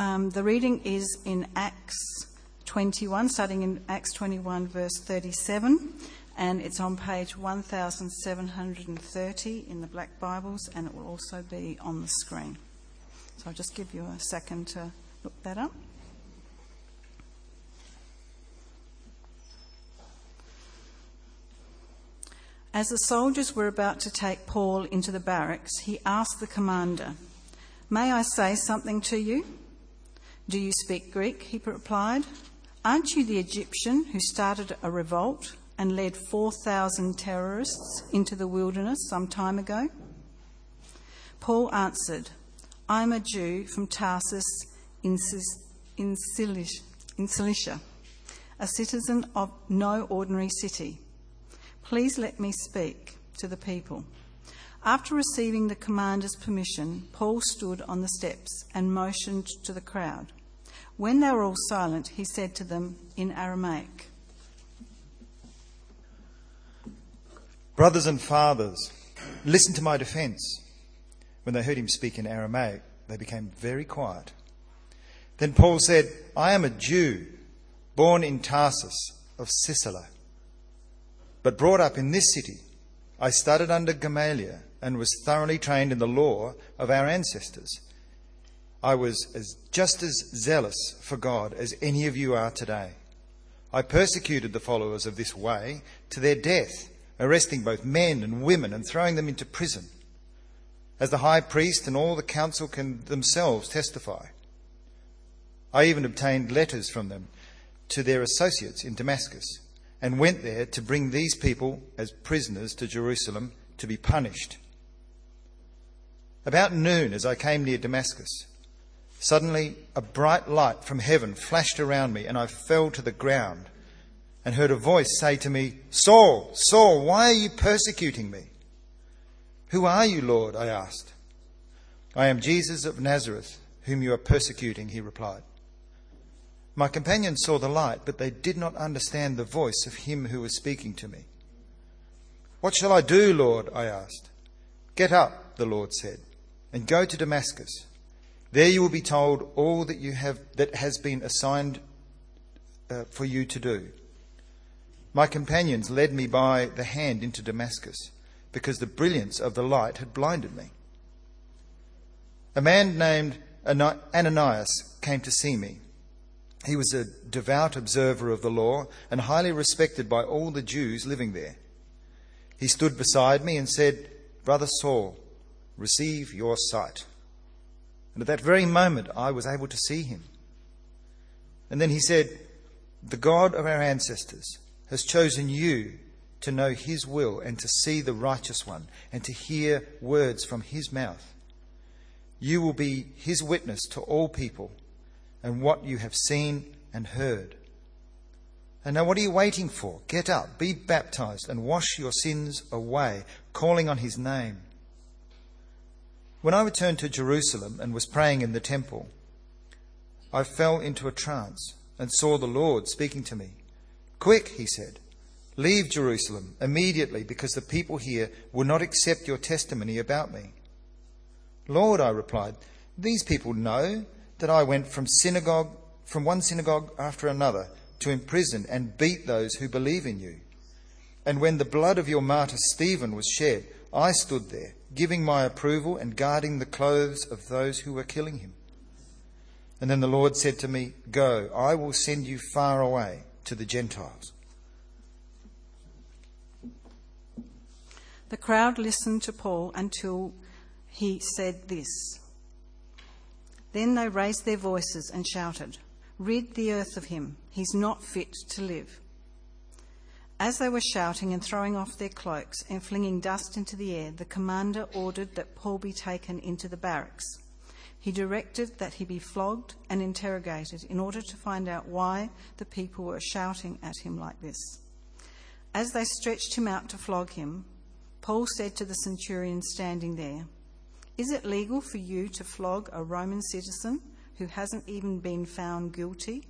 Um, the reading is in Acts 21, starting in Acts 21, verse 37, and it's on page 1730 in the Black Bibles, and it will also be on the screen. So I'll just give you a second to look that up. As the soldiers were about to take Paul into the barracks, he asked the commander, May I say something to you? Do you speak Greek? He replied. Aren't you the Egyptian who started a revolt and led 4,000 terrorists into the wilderness some time ago? Paul answered, I'm a Jew from Tarsus in, in Cilicia, a citizen of no ordinary city Please let me speak to the people. After receiving the commander's permission, Paul stood on the steps and motioned to the crowd. When they were all silent, he said to them in Aramaic Brothers and fathers, listen to my defense. When they heard him speak in Aramaic, they became very quiet. Then Paul said, I am a Jew, born in Tarsus of Cilicia but brought up in this city. I studied under Gamaliel and was thoroughly trained in the law of our ancestors. I was as, just as zealous for God as any of you are today. I persecuted the followers of this way to their death, arresting both men and women and throwing them into prison. As the high priest and all the council can themselves testify. I even obtained letters from them to their associates in Damascus and went there to bring these people as prisoners to Jerusalem to be punished. About noon, as I came near Damascus, suddenly a bright light from heaven flashed around me, and I fell to the ground and heard a voice say to me, Saul, Saul, why are you persecuting me? Who are you, Lord? I asked. I am Jesus of Nazareth, whom you are persecuting, he replied. My companions saw the light, but they did not understand the voice of him who was speaking to me. What shall I do, Lord? I asked. Get up, the Lord said, and go to Damascus. There you will be told all that you have that has been assigned uh, for you to do. My companions led me by the hand into Damascus, because the brilliance of the light had blinded me. A man named Ananias came to see me. He was a devout observer of the law and highly respected by all the Jews living there. He stood beside me and said, Brother Saul, receive your sight. And at that very moment, I was able to see him. And then he said, The God of our ancestors has chosen you to know his will and to see the righteous one and to hear words from his mouth. You will be his witness to all people and what you have seen and heard. And now, what are you waiting for? Get up, be baptized, and wash your sins away, calling on his name. When I returned to Jerusalem and was praying in the temple, I fell into a trance and saw the Lord speaking to me. Quick, he said, leave Jerusalem immediately because the people here will not accept your testimony about me. Lord, I replied, these people know that I went from synagogue, from one synagogue after another, to imprison and beat those who believe in you. And when the blood of your martyr Stephen was shed, I stood there, giving my approval and guarding the clothes of those who were killing him. And then the Lord said to me, Go, I will send you far away to the Gentiles. The crowd listened to Paul until he said this. Then they raised their voices and shouted, Rid the earth of him, he's not fit to live. As they were shouting and throwing off their cloaks and flinging dust into the air, the commander ordered that Paul be taken into the barracks. He directed that he be flogged and interrogated in order to find out why the people were shouting at him like this. As they stretched him out to flog him, Paul said to the centurion standing there, is it legal for you to flog a Roman citizen who hasn't even been found guilty?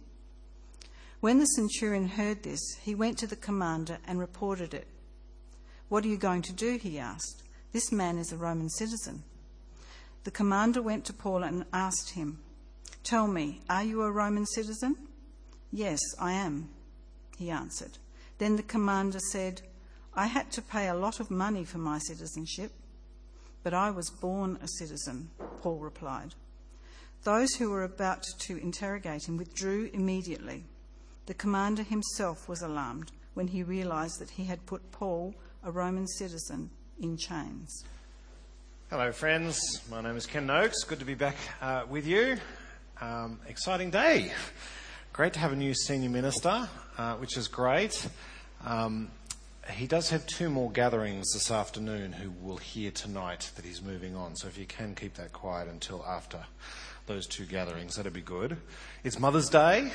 When the centurion heard this, he went to the commander and reported it. What are you going to do? he asked. This man is a Roman citizen. The commander went to Paul and asked him, Tell me, are you a Roman citizen? Yes, I am, he answered. Then the commander said, I had to pay a lot of money for my citizenship, but I was born a citizen, Paul replied. Those who were about to interrogate him withdrew immediately. The commander himself was alarmed when he realised that he had put Paul, a Roman citizen, in chains. Hello, friends. My name is Ken Noakes. Good to be back uh, with you. Um, exciting day. Great to have a new senior minister, uh, which is great. Um, he does have two more gatherings this afternoon who will hear tonight that he's moving on. So if you can keep that quiet until after those two gatherings, that'd be good. It's Mother's Day.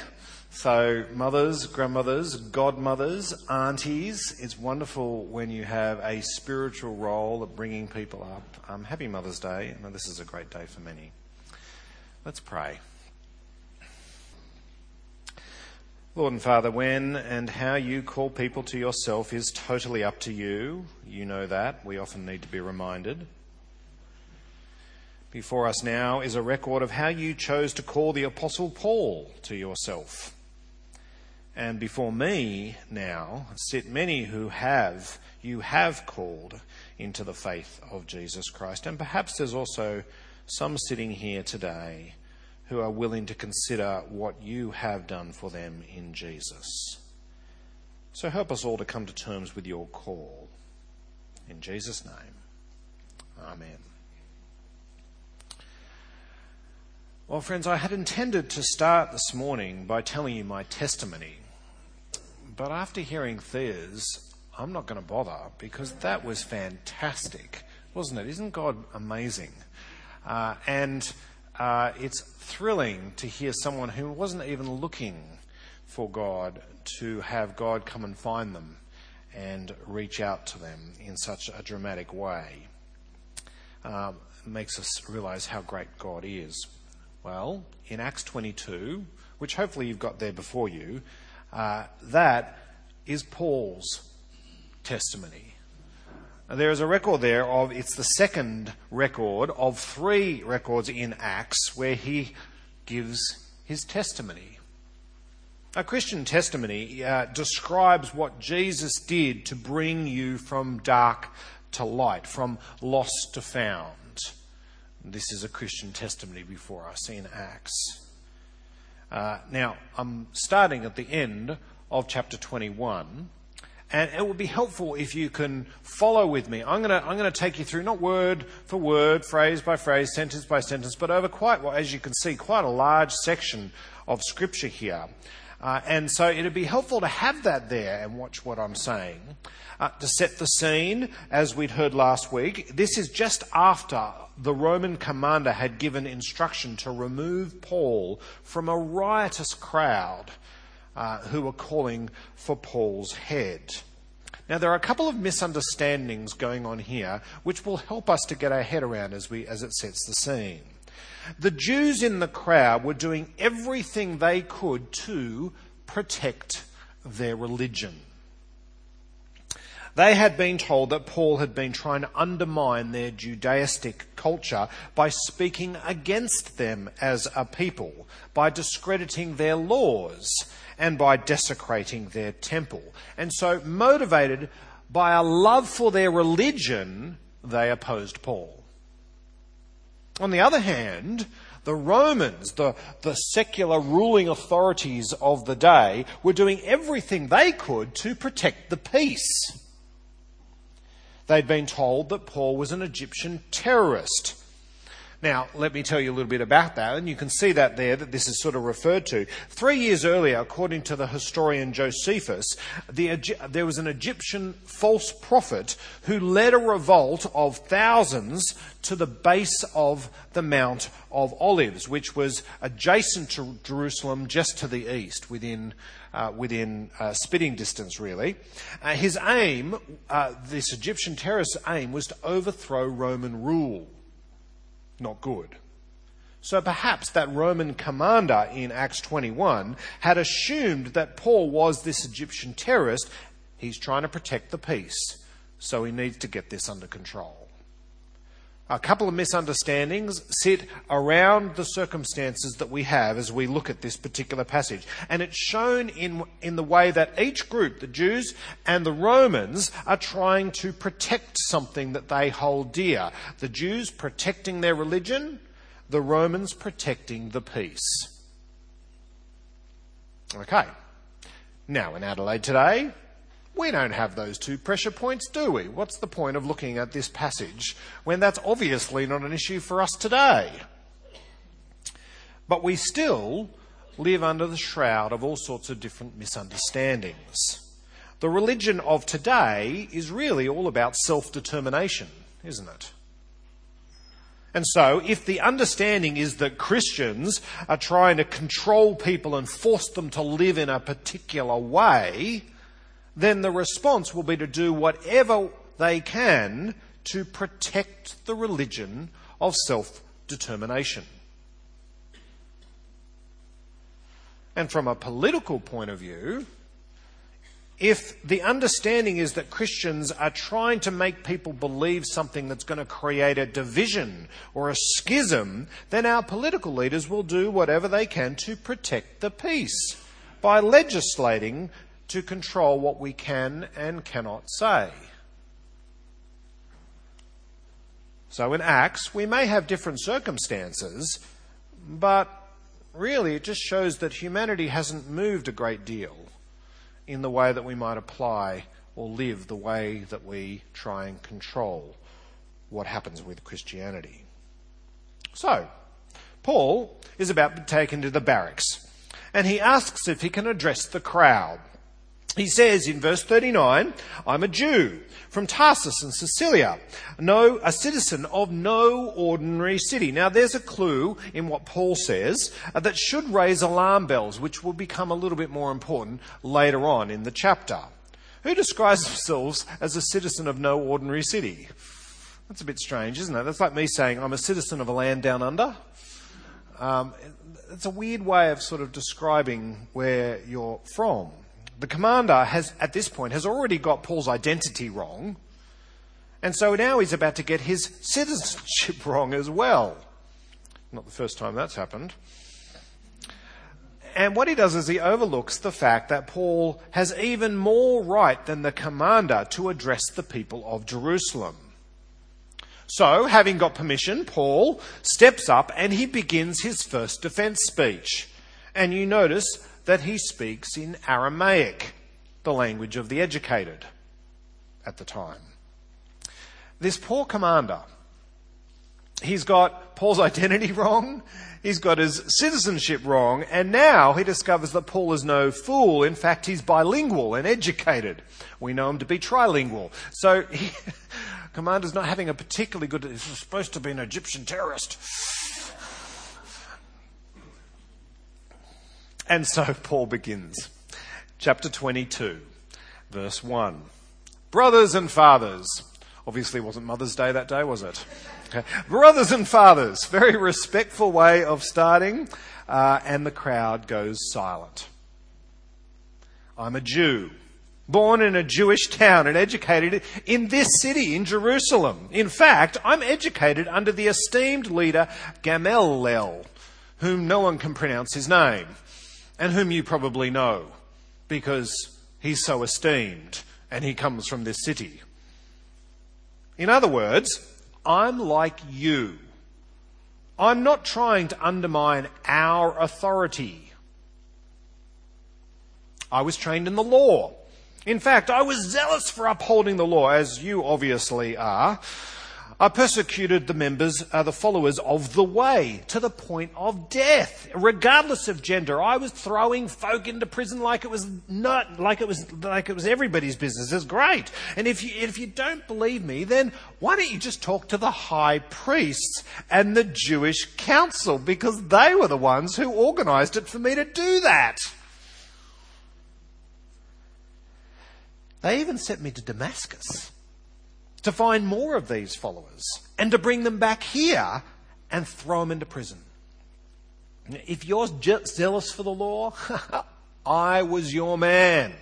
So mothers, grandmothers, godmothers, aunties, it's wonderful when you have a spiritual role of bringing people up. Um, happy Mother's Day. This is a great day for many. Let's pray. Lord and Father, when and how you call people to yourself is totally up to you. You know that. We often need to be reminded. Before us now is a record of how you chose to call the Apostle Paul to yourself. And before me now sit many who have, you have called into the faith of Jesus Christ. And perhaps there's also some sitting here today who are willing to consider what you have done for them in Jesus. So help us all to come to terms with your call. In Jesus' name, Amen. Well, friends, I had intended to start this morning by telling you my testimony. But after hearing Thea's, I'm not going to bother because that was fantastic, wasn't it? Isn't God amazing? Uh, and uh, it's thrilling to hear someone who wasn't even looking for God to have God come and find them and reach out to them in such a dramatic way. Um, makes us realize how great God is. Well, in Acts 22, which hopefully you've got there before you, uh, that is Paul's testimony. There is a record there of, it's the second record of three records in Acts where he gives his testimony. A Christian testimony uh, describes what Jesus did to bring you from dark to light, from lost to found. This is a Christian testimony before us in Acts. Uh, now, I'm starting at the end of chapter 21 and it would be helpful if you can follow with me. I'm going to, I'm to take you through, not word for word, phrase by phrase, sentence by sentence, but over quite, well, as you can see, quite a large section of scripture here. Uh, and so it'd be helpful to have that there and watch what I'm saying. Uh, to set the scene, as we'd heard last week, this is just after the Roman commander had given instruction to remove Paul from a riotous crowd uh, who were calling for Paul's head. Now, there are a couple of misunderstandings going on here which will help us to get our head around as, we, as it sets the scene. The Jews in the crowd were doing everything they could to protect their religion. They had been told that Paul had been trying to undermine their Judaistic culture by speaking against them as a people, by discrediting their laws, and by desecrating their temple. And so, motivated by a love for their religion, they opposed Paul. On the other hand, the Romans, the, the secular ruling authorities of the day, were doing everything they could to protect the peace. They'd been told that Paul was an Egyptian terrorist now, let me tell you a little bit about that, and you can see that there that this is sort of referred to. Three years earlier, according to the historian Josephus, the, there was an Egyptian false prophet who led a revolt of thousands to the base of the Mount of Olives, which was adjacent to Jerusalem, just to the east, within uh, within uh, spitting distance, really. Uh, his aim, uh, this Egyptian terrorist's aim, was to overthrow Roman rule not good. So perhaps that Roman commander in Acts 21 had assumed that Paul was this Egyptian terrorist. He's trying to protect the peace, so he needs to get this under control. A couple of misunderstandings sit around the circumstances that we have as we look at this particular passage. And it's shown in, in the way that each group, the Jews and the Romans, are trying to protect something that they hold dear. The Jews protecting their religion, the Romans protecting the peace. Okay. Now, in Adelaide today, we don't have those two pressure points, do we? What's the point of looking at this passage when that's obviously not an issue for us today? But we still live under the shroud of all sorts of different misunderstandings. The religion of today is really all about self determination, isn't it? And so, if the understanding is that Christians are trying to control people and force them to live in a particular way, then the response will be to do whatever they can to protect the religion of self determination. And from a political point of view, if the understanding is that Christians are trying to make people believe something that's going to create a division or a schism, then our political leaders will do whatever they can to protect the peace by legislating to control what we can and cannot say. So in Acts, we may have different circumstances, but really it just shows that humanity hasn't moved a great deal in the way that we might apply or live the way that we try and control what happens with Christianity. So, Paul is about to be taken to the barracks, and he asks if he can address the crowd. He says in verse 39, I'm a Jew from Tarsus in Cilicia, no, a citizen of no ordinary city. Now there's a clue in what Paul says uh, that should raise alarm bells, which will become a little bit more important later on in the chapter. Who describes themselves as a citizen of no ordinary city? That's a bit strange, isn't it? That's like me saying I'm a citizen of a land down under. Um, it's a weird way of sort of describing where you're from the commander has, at this point, has already got Paul's identity wrong. And so now he's about to get his citizenship wrong as well. Not the first time that's happened. And what he does is he overlooks the fact that Paul has even more right than the commander to address the people of Jerusalem. So, having got permission, Paul steps up and he begins his first defense speech. And you notice that he speaks in Aramaic, the language of the educated at the time. This poor commander, he's got Paul's identity wrong, he's got his citizenship wrong, and now he discovers that Paul is no fool. In fact, he's bilingual and educated. We know him to be trilingual. So, he, commander's not having a particularly good, he's supposed to be an Egyptian terrorist. And so Paul begins. Chapter 22, verse 1. Brothers and fathers. Obviously, it wasn't Mother's Day that day, was it? Okay. Brothers and fathers. Very respectful way of starting. Uh, and the crowd goes silent. I'm a Jew, born in a Jewish town and educated in this city, in Jerusalem. In fact, I'm educated under the esteemed leader Gamaliel, whom no one can pronounce his name and whom you probably know because he's so esteemed and he comes from this city. In other words, I'm like you. I'm not trying to undermine our authority. I was trained in the law. In fact, I was zealous for upholding the law, as you obviously are. I persecuted the members, uh, the followers of the way, to the point of death, regardless of gender. I was throwing folk into prison like it was not, like it was, like it was everybody's business. It's great. And if you, if you don't believe me, then why don't you just talk to the high priests and the Jewish council, because they were the ones who organized it for me to do that. They even sent me to Damascus to find more of these followers and to bring them back here and throw them into prison. If you're zealous for the law, I was your man.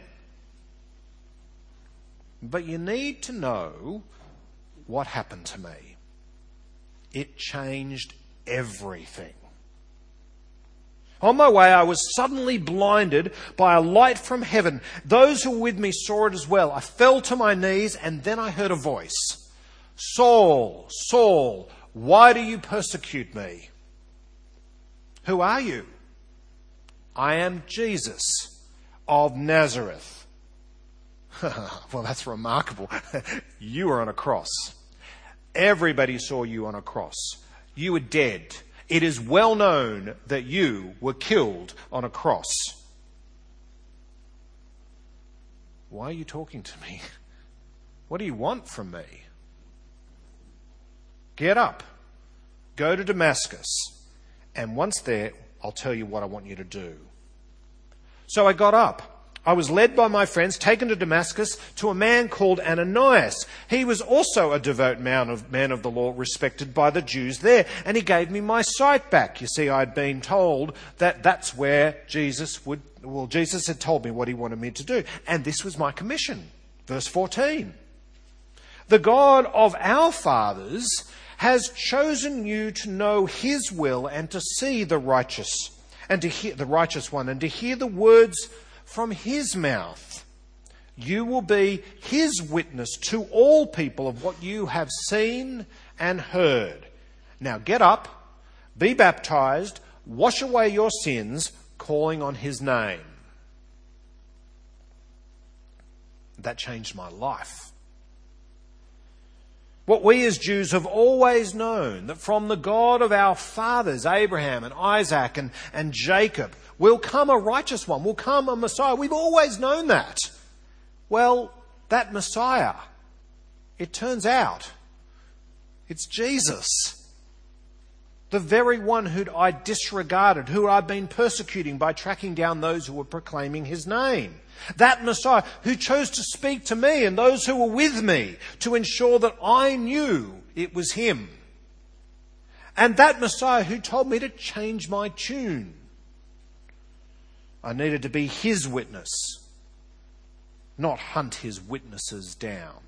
But you need to know what happened to me. It changed everything. On my way, I was suddenly blinded by a light from heaven. Those who were with me saw it as well. I fell to my knees and then I heard a voice Saul, Saul, why do you persecute me? Who are you? I am Jesus of Nazareth. well, that's remarkable. you were on a cross. Everybody saw you on a cross. You were dead. It is well known that you were killed on a cross. Why are you talking to me? What do you want from me? Get up, go to Damascus, and once there, I'll tell you what I want you to do. So I got up I was led by my friends, taken to Damascus, to a man called Ananias. He was also a devout man of, man of the law, respected by the Jews there, and he gave me my sight back. You see, I'd been told that that's where Jesus would, well, Jesus had told me what he wanted me to do, and this was my commission. Verse 14. The God of our fathers has chosen you to know his will and to see the righteous and to hear the righteous one and to hear the words from his mouth. You will be his witness to all people of what you have seen and heard. Now get up, be baptized, wash away your sins, calling on his name. That changed my life. What we as Jews have always known that from the God of our fathers, Abraham and Isaac and, and Jacob, will come a righteous one, will come a Messiah. We've always known that. Well, that Messiah, it turns out, it's Jesus. The very one who I disregarded, who I'd been persecuting by tracking down those who were proclaiming his name. That Messiah who chose to speak to me and those who were with me to ensure that I knew it was him. And that Messiah who told me to change my tune. I needed to be his witness, not hunt his witnesses down.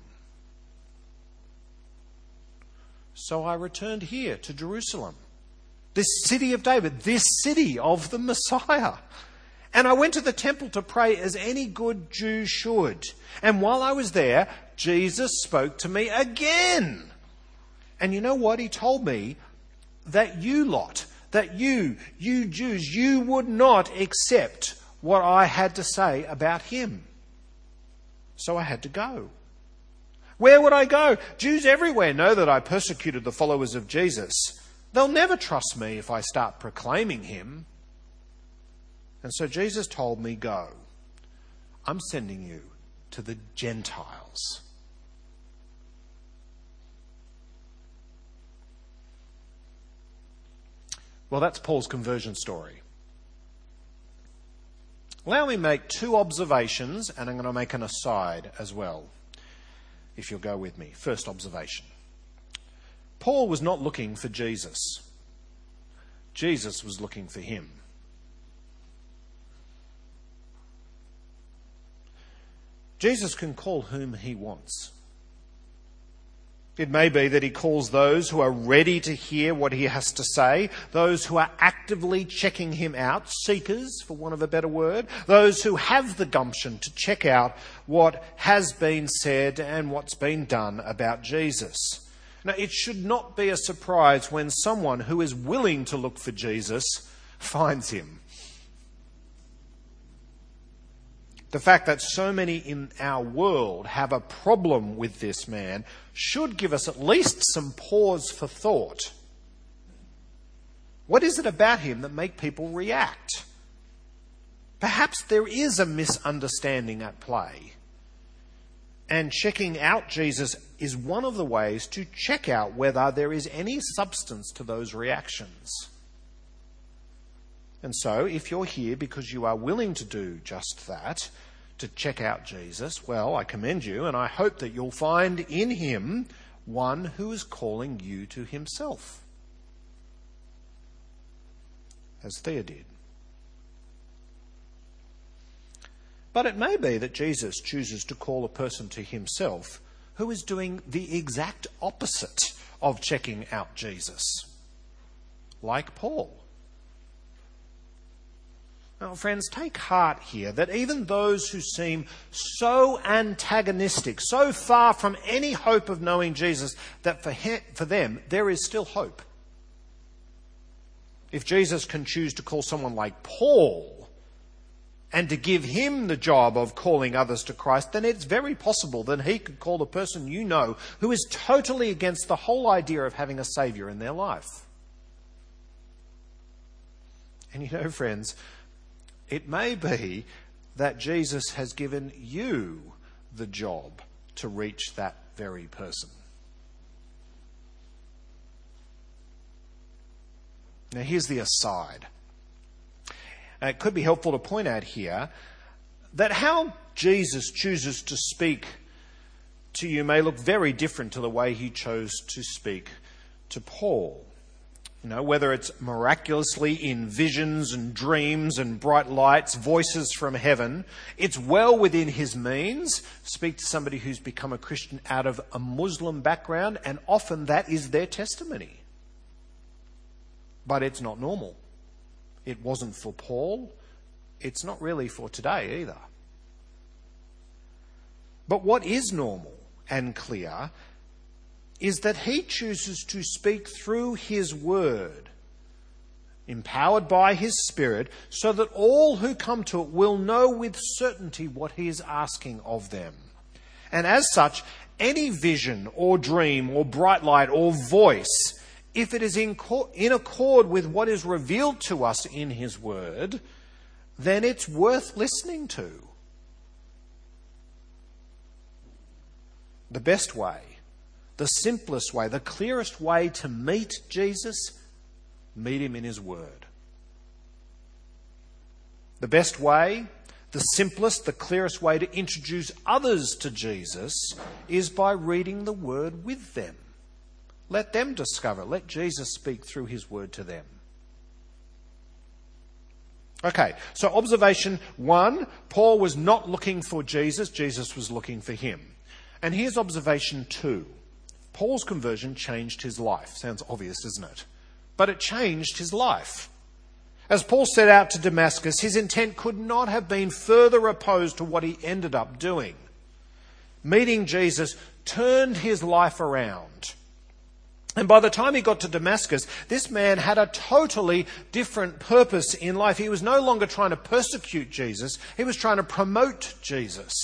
So I returned here to Jerusalem, this city of David, this city of the Messiah. And I went to the temple to pray as any good Jew should. And while I was there, Jesus spoke to me again. And you know what? He told me that you lot, that you, you Jews, you would not accept what I had to say about him. So I had to go. Where would I go? Jews everywhere know that I persecuted the followers of Jesus. They'll never trust me if I start proclaiming him. And so Jesus told me, Go. I'm sending you to the Gentiles. Well, that's Paul's conversion story. Allow me make two observations, and I'm going to make an aside as well, if you'll go with me. First observation Paul was not looking for Jesus, Jesus was looking for him. Jesus can call whom he wants. It may be that he calls those who are ready to hear what he has to say, those who are actively checking him out, seekers, for want of a better word, those who have the gumption to check out what has been said and what's been done about Jesus. Now, it should not be a surprise when someone who is willing to look for Jesus finds him. The fact that so many in our world have a problem with this man should give us at least some pause for thought. What is it about him that make people react? Perhaps there is a misunderstanding at play. And checking out Jesus is one of the ways to check out whether there is any substance to those reactions. And so, if you're here because you are willing to do just that, to check out Jesus, well, I commend you, and I hope that you'll find in him one who is calling you to himself, as Thea did. But it may be that Jesus chooses to call a person to himself who is doing the exact opposite of checking out Jesus, like Paul. Now, friends, take heart here that even those who seem so antagonistic, so far from any hope of knowing Jesus, that for, for them there is still hope. If Jesus can choose to call someone like Paul and to give him the job of calling others to Christ, then it's very possible that he could call the person you know who is totally against the whole idea of having a Saviour in their life. And you know, friends, it may be that Jesus has given you the job to reach that very person. Now, here's the aside. it could be helpful to point out here that how Jesus chooses to speak to you may look very different to the way he chose to speak to Paul. You know, whether it's miraculously in visions and dreams and bright lights, voices from heaven, it's well within his means. Speak to somebody who's become a Christian out of a Muslim background, and often that is their testimony. But it's not normal. It wasn't for Paul. It's not really for today either. But what is normal and clear is that he chooses to speak through his word, empowered by his spirit, so that all who come to it will know with certainty what he is asking of them. And as such, any vision or dream or bright light or voice, if it is in, in accord with what is revealed to us in his word, then it's worth listening to. The best way the simplest way, the clearest way to meet Jesus, meet him in his word. The best way, the simplest, the clearest way to introduce others to Jesus is by reading the word with them. Let them discover, let Jesus speak through his word to them. Okay, so observation one Paul was not looking for Jesus, Jesus was looking for him. And here's observation two Paul's conversion changed his life. Sounds obvious, doesn't it? But it changed his life. As Paul set out to Damascus, his intent could not have been further opposed to what he ended up doing. Meeting Jesus turned his life around. And by the time he got to Damascus, this man had a totally different purpose in life. He was no longer trying to persecute Jesus, he was trying to promote Jesus.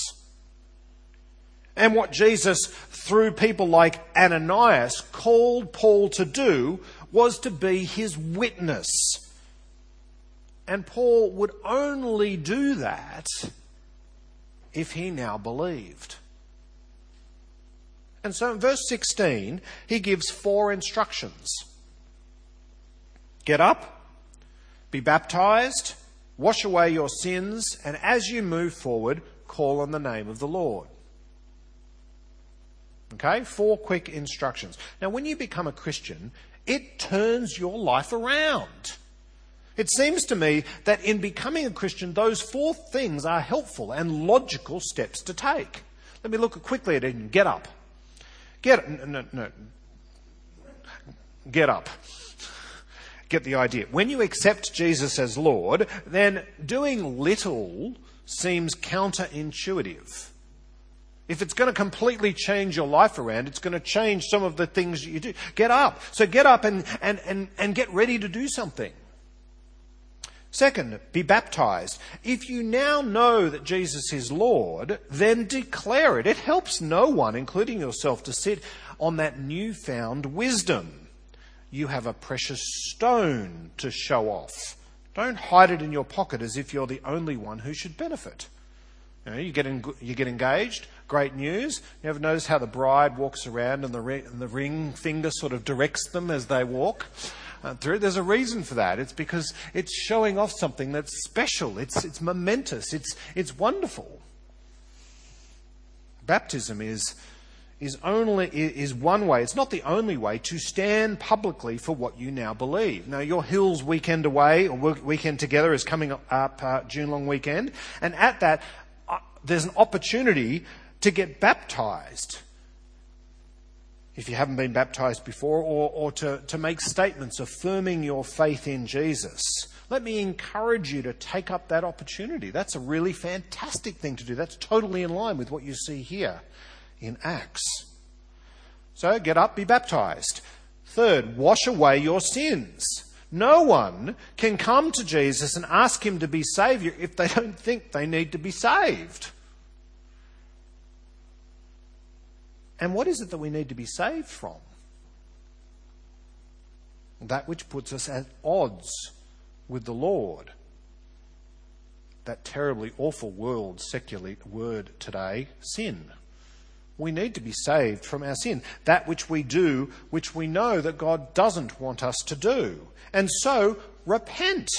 And what Jesus, through people like Ananias, called Paul to do was to be his witness. And Paul would only do that if he now believed. And so in verse 16, he gives four instructions get up, be baptized, wash away your sins, and as you move forward, call on the name of the Lord. Okay? Four quick instructions. Now, when you become a Christian, it turns your life around. It seems to me that in becoming a Christian, those four things are helpful and logical steps to take. Let me look quickly at it. Get up. Get no, no, no. Get up. Get the idea. When you accept Jesus as Lord, then doing little seems counterintuitive. If it's going to completely change your life around, it's going to change some of the things you do. Get up. So get up and, and, and, and get ready to do something. Second, be baptized. If you now know that Jesus is Lord, then declare it. It helps no one, including yourself, to sit on that newfound wisdom. You have a precious stone to show off. Don't hide it in your pocket as if you're the only one who should benefit. You, know, you, get, you get engaged, great news. You ever notice how the bride walks around and the, ring, and the ring finger sort of directs them as they walk? Uh, through. There's a reason for that. It's because it's showing off something that's special. It's, it's momentous. It's, it's wonderful. Baptism is, is only is one way. It's not the only way to stand publicly for what you now believe. Now, your Hills weekend away or weekend together is coming up uh, June long weekend, and at that, uh, there's an opportunity to get baptized. if you haven't been baptized before, or, or to, to make statements affirming your faith in Jesus. Let me encourage you to take up that opportunity. That's a really fantastic thing to do. That's totally in line with what you see here in Acts. So get up, be baptized. Third, wash away your sins. No one can come to Jesus and ask him to be Saviour if they don't think they need to be saved. And what is it that we need to be saved from? That which puts us at odds with the Lord. That terribly awful world, secular word today, sin. We need to be saved from our sin, that which we do, which we know that God doesn't want us to do. And so, repent.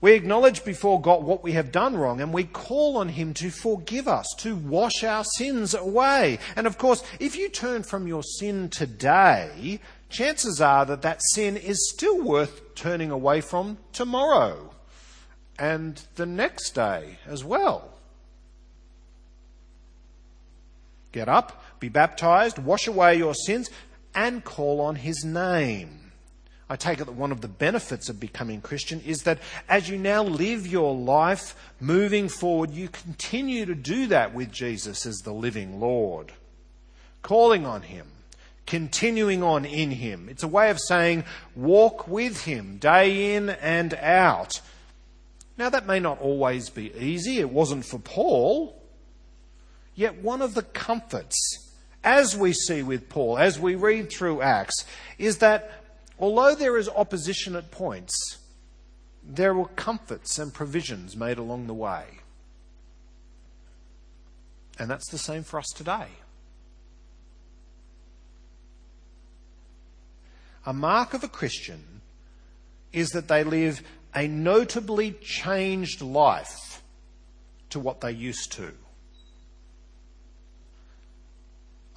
We acknowledge before God what we have done wrong and we call on Him to forgive us, to wash our sins away. And of course, if you turn from your sin today, chances are that that sin is still worth turning away from tomorrow and the next day as well. Get up, be baptized, wash away your sins, and call on His name. I take it that one of the benefits of becoming Christian is that as you now live your life moving forward, you continue to do that with Jesus as the living Lord. Calling on Him, continuing on in Him. It's a way of saying, walk with Him day in and out. Now, that may not always be easy. It wasn't for Paul. Yet, one of the comforts, as we see with Paul, as we read through Acts, is that Although there is opposition at points, there were comforts and provisions made along the way. And that's the same for us today. A mark of a Christian is that they live a notably changed life to what they used to.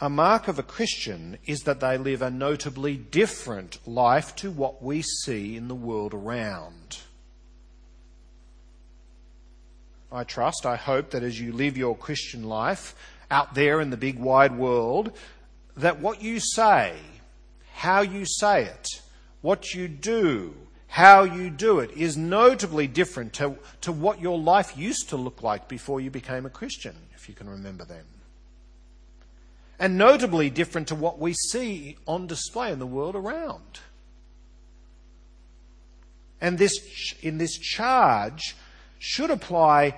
A mark of a Christian is that they live a notably different life to what we see in the world around. I trust, I hope that as you live your Christian life out there in the big wide world, that what you say, how you say it, what you do, how you do it is notably different to, to what your life used to look like before you became a Christian, if you can remember them and notably different to what we see on display in the world around. And this, in this charge should apply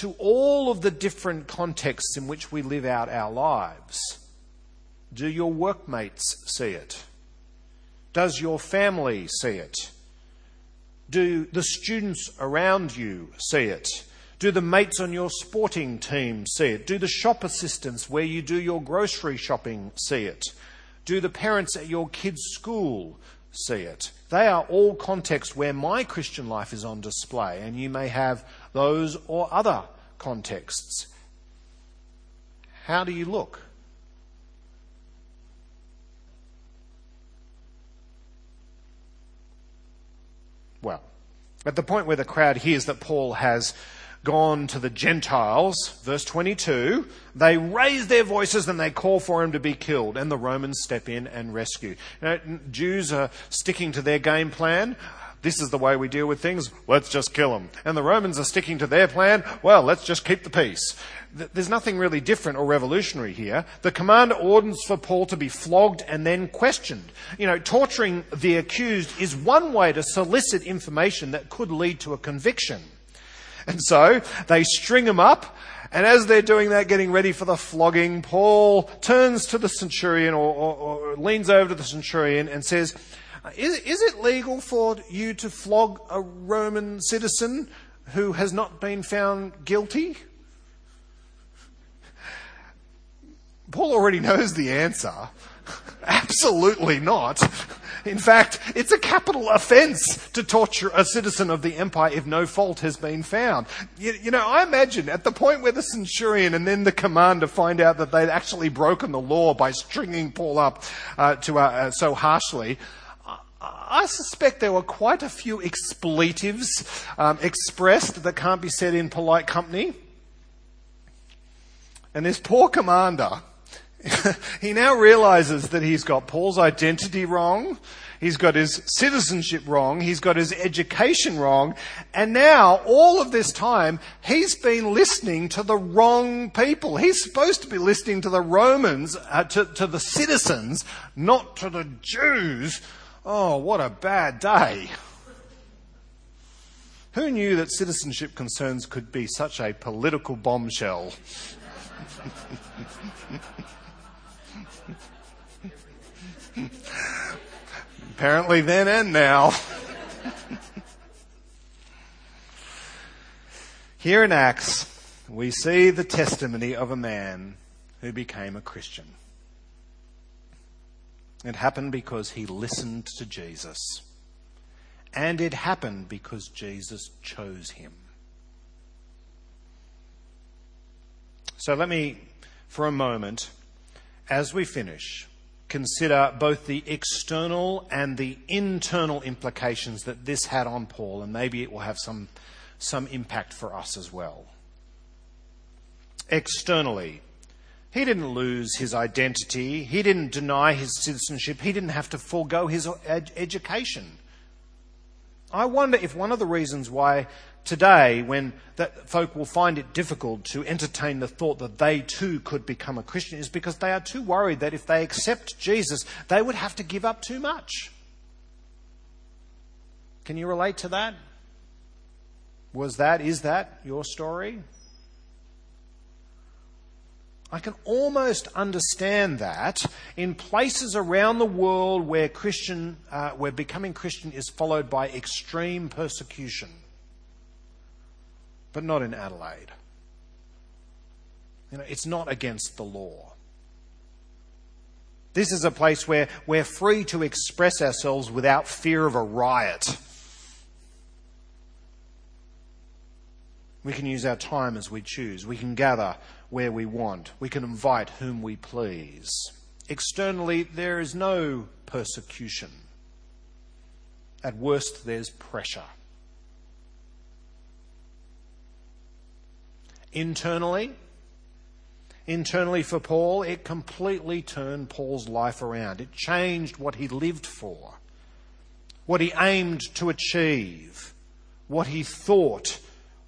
to all of the different contexts in which we live out our lives. Do your workmates see it? Does your family see it? Do the students around you see it? Do the mates on your sporting team see it? Do the shop assistants where you do your grocery shopping see it? Do the parents at your kids' school see it? They are all contexts where my Christian life is on display, and you may have those or other contexts. How do you look? Well, at the point where the crowd hears that Paul has gone to the Gentiles, verse 22, they raise their voices and they call for him to be killed, and the Romans step in and rescue. Know, Jews are sticking to their game plan. This is the way we deal with things. Let's just kill them. And the Romans are sticking to their plan. Well, let's just keep the peace. There's nothing really different or revolutionary here. The commander orders for Paul to be flogged and then questioned. You know, torturing the accused is one way to solicit information that could lead to a conviction. And so they string him up. And as they're doing that, getting ready for the flogging, Paul turns to the centurion or, or, or leans over to the centurion and says, is, is it legal for you to flog a Roman citizen who has not been found guilty? Paul already knows the answer. Absolutely not. In fact, it's a capital offence to torture a citizen of the empire if no fault has been found. You, you, know, I imagine at the point where the centurion and then the commander find out that they'd actually broken the law by stringing Paul up uh, to uh, uh, so harshly, I suspect there were quite a few expletives um, expressed that can't be said in polite company. And this poor commander he now realizes that he's got Paul's identity wrong. He's got his citizenship wrong. He's got his education wrong. And now, all of this time, he's been listening to the wrong people. He's supposed to be listening to the Romans, uh, to, to the citizens, not to the Jews. Oh, what a bad day. Who knew that citizenship concerns could be such a political bombshell? Apparently, then and now. Here in Acts, we see the testimony of a man who became a Christian. It happened because he listened to Jesus. And it happened because Jesus chose him. So let me, for a moment, as we finish, consider both the external and the internal implications that this had on Paul, and maybe it will have some, some impact for us as well. Externally, he didn't lose his identity, he didn't deny his citizenship, he didn't have to forego his ed- education. I wonder if one of the reasons why today, when that folk will find it difficult to entertain the thought that they too could become a Christian, is because they are too worried that if they accept Jesus, they would have to give up too much. Can you relate to that? Was that, is that your story? I can almost understand that in places around the world where Christian, uh, where becoming Christian is followed by extreme persecution, but not in Adelaide. You know, it's not against the law. This is a place where we're free to express ourselves without fear of a riot. We can use our time as we choose. We can gather where we want. We can invite whom we please. Externally, there is no persecution. At worst, there's pressure. Internally, internally for Paul, it completely turned Paul's life around. It changed what he lived for, what he aimed to achieve, what he thought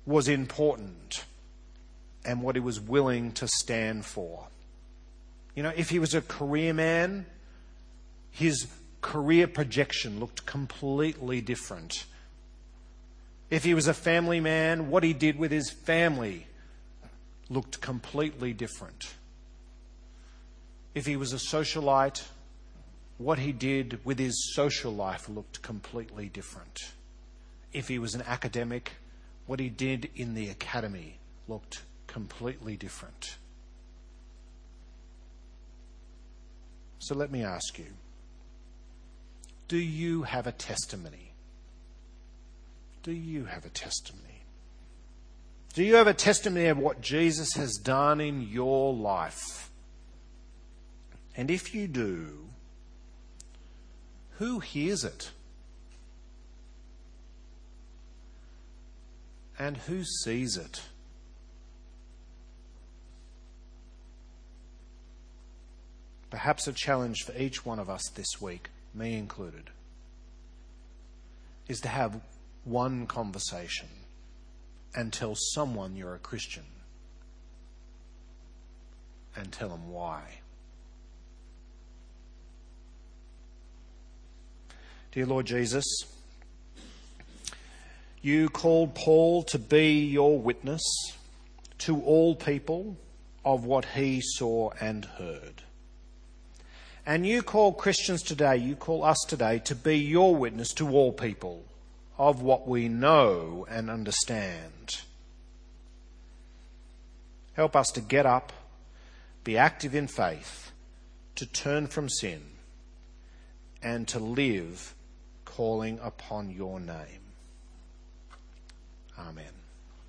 was important and what he was willing to stand for. You know, if he was a career man, his career projection looked completely different. If he was a family man, what he did with his family looked completely different. If he was a socialite, what he did with his social life looked completely different. If he was an academic, what he did in the academy looked completely different. So let me ask you do you have a testimony? Do you have a testimony? Do you have a testimony of what Jesus has done in your life? And if you do, who hears it? And who sees it? perhaps a challenge for each one of us this week, me included, is to have one conversation and tell someone you're a Christian and tell them why. Dear Lord Jesus, you called Paul to be your witness to all people of what he saw and heard. And you call Christians today, you call us today to be your witness to all people of what we know and understand. Help us to get up, be active in faith, to turn from sin, and to live calling upon your name. Amen.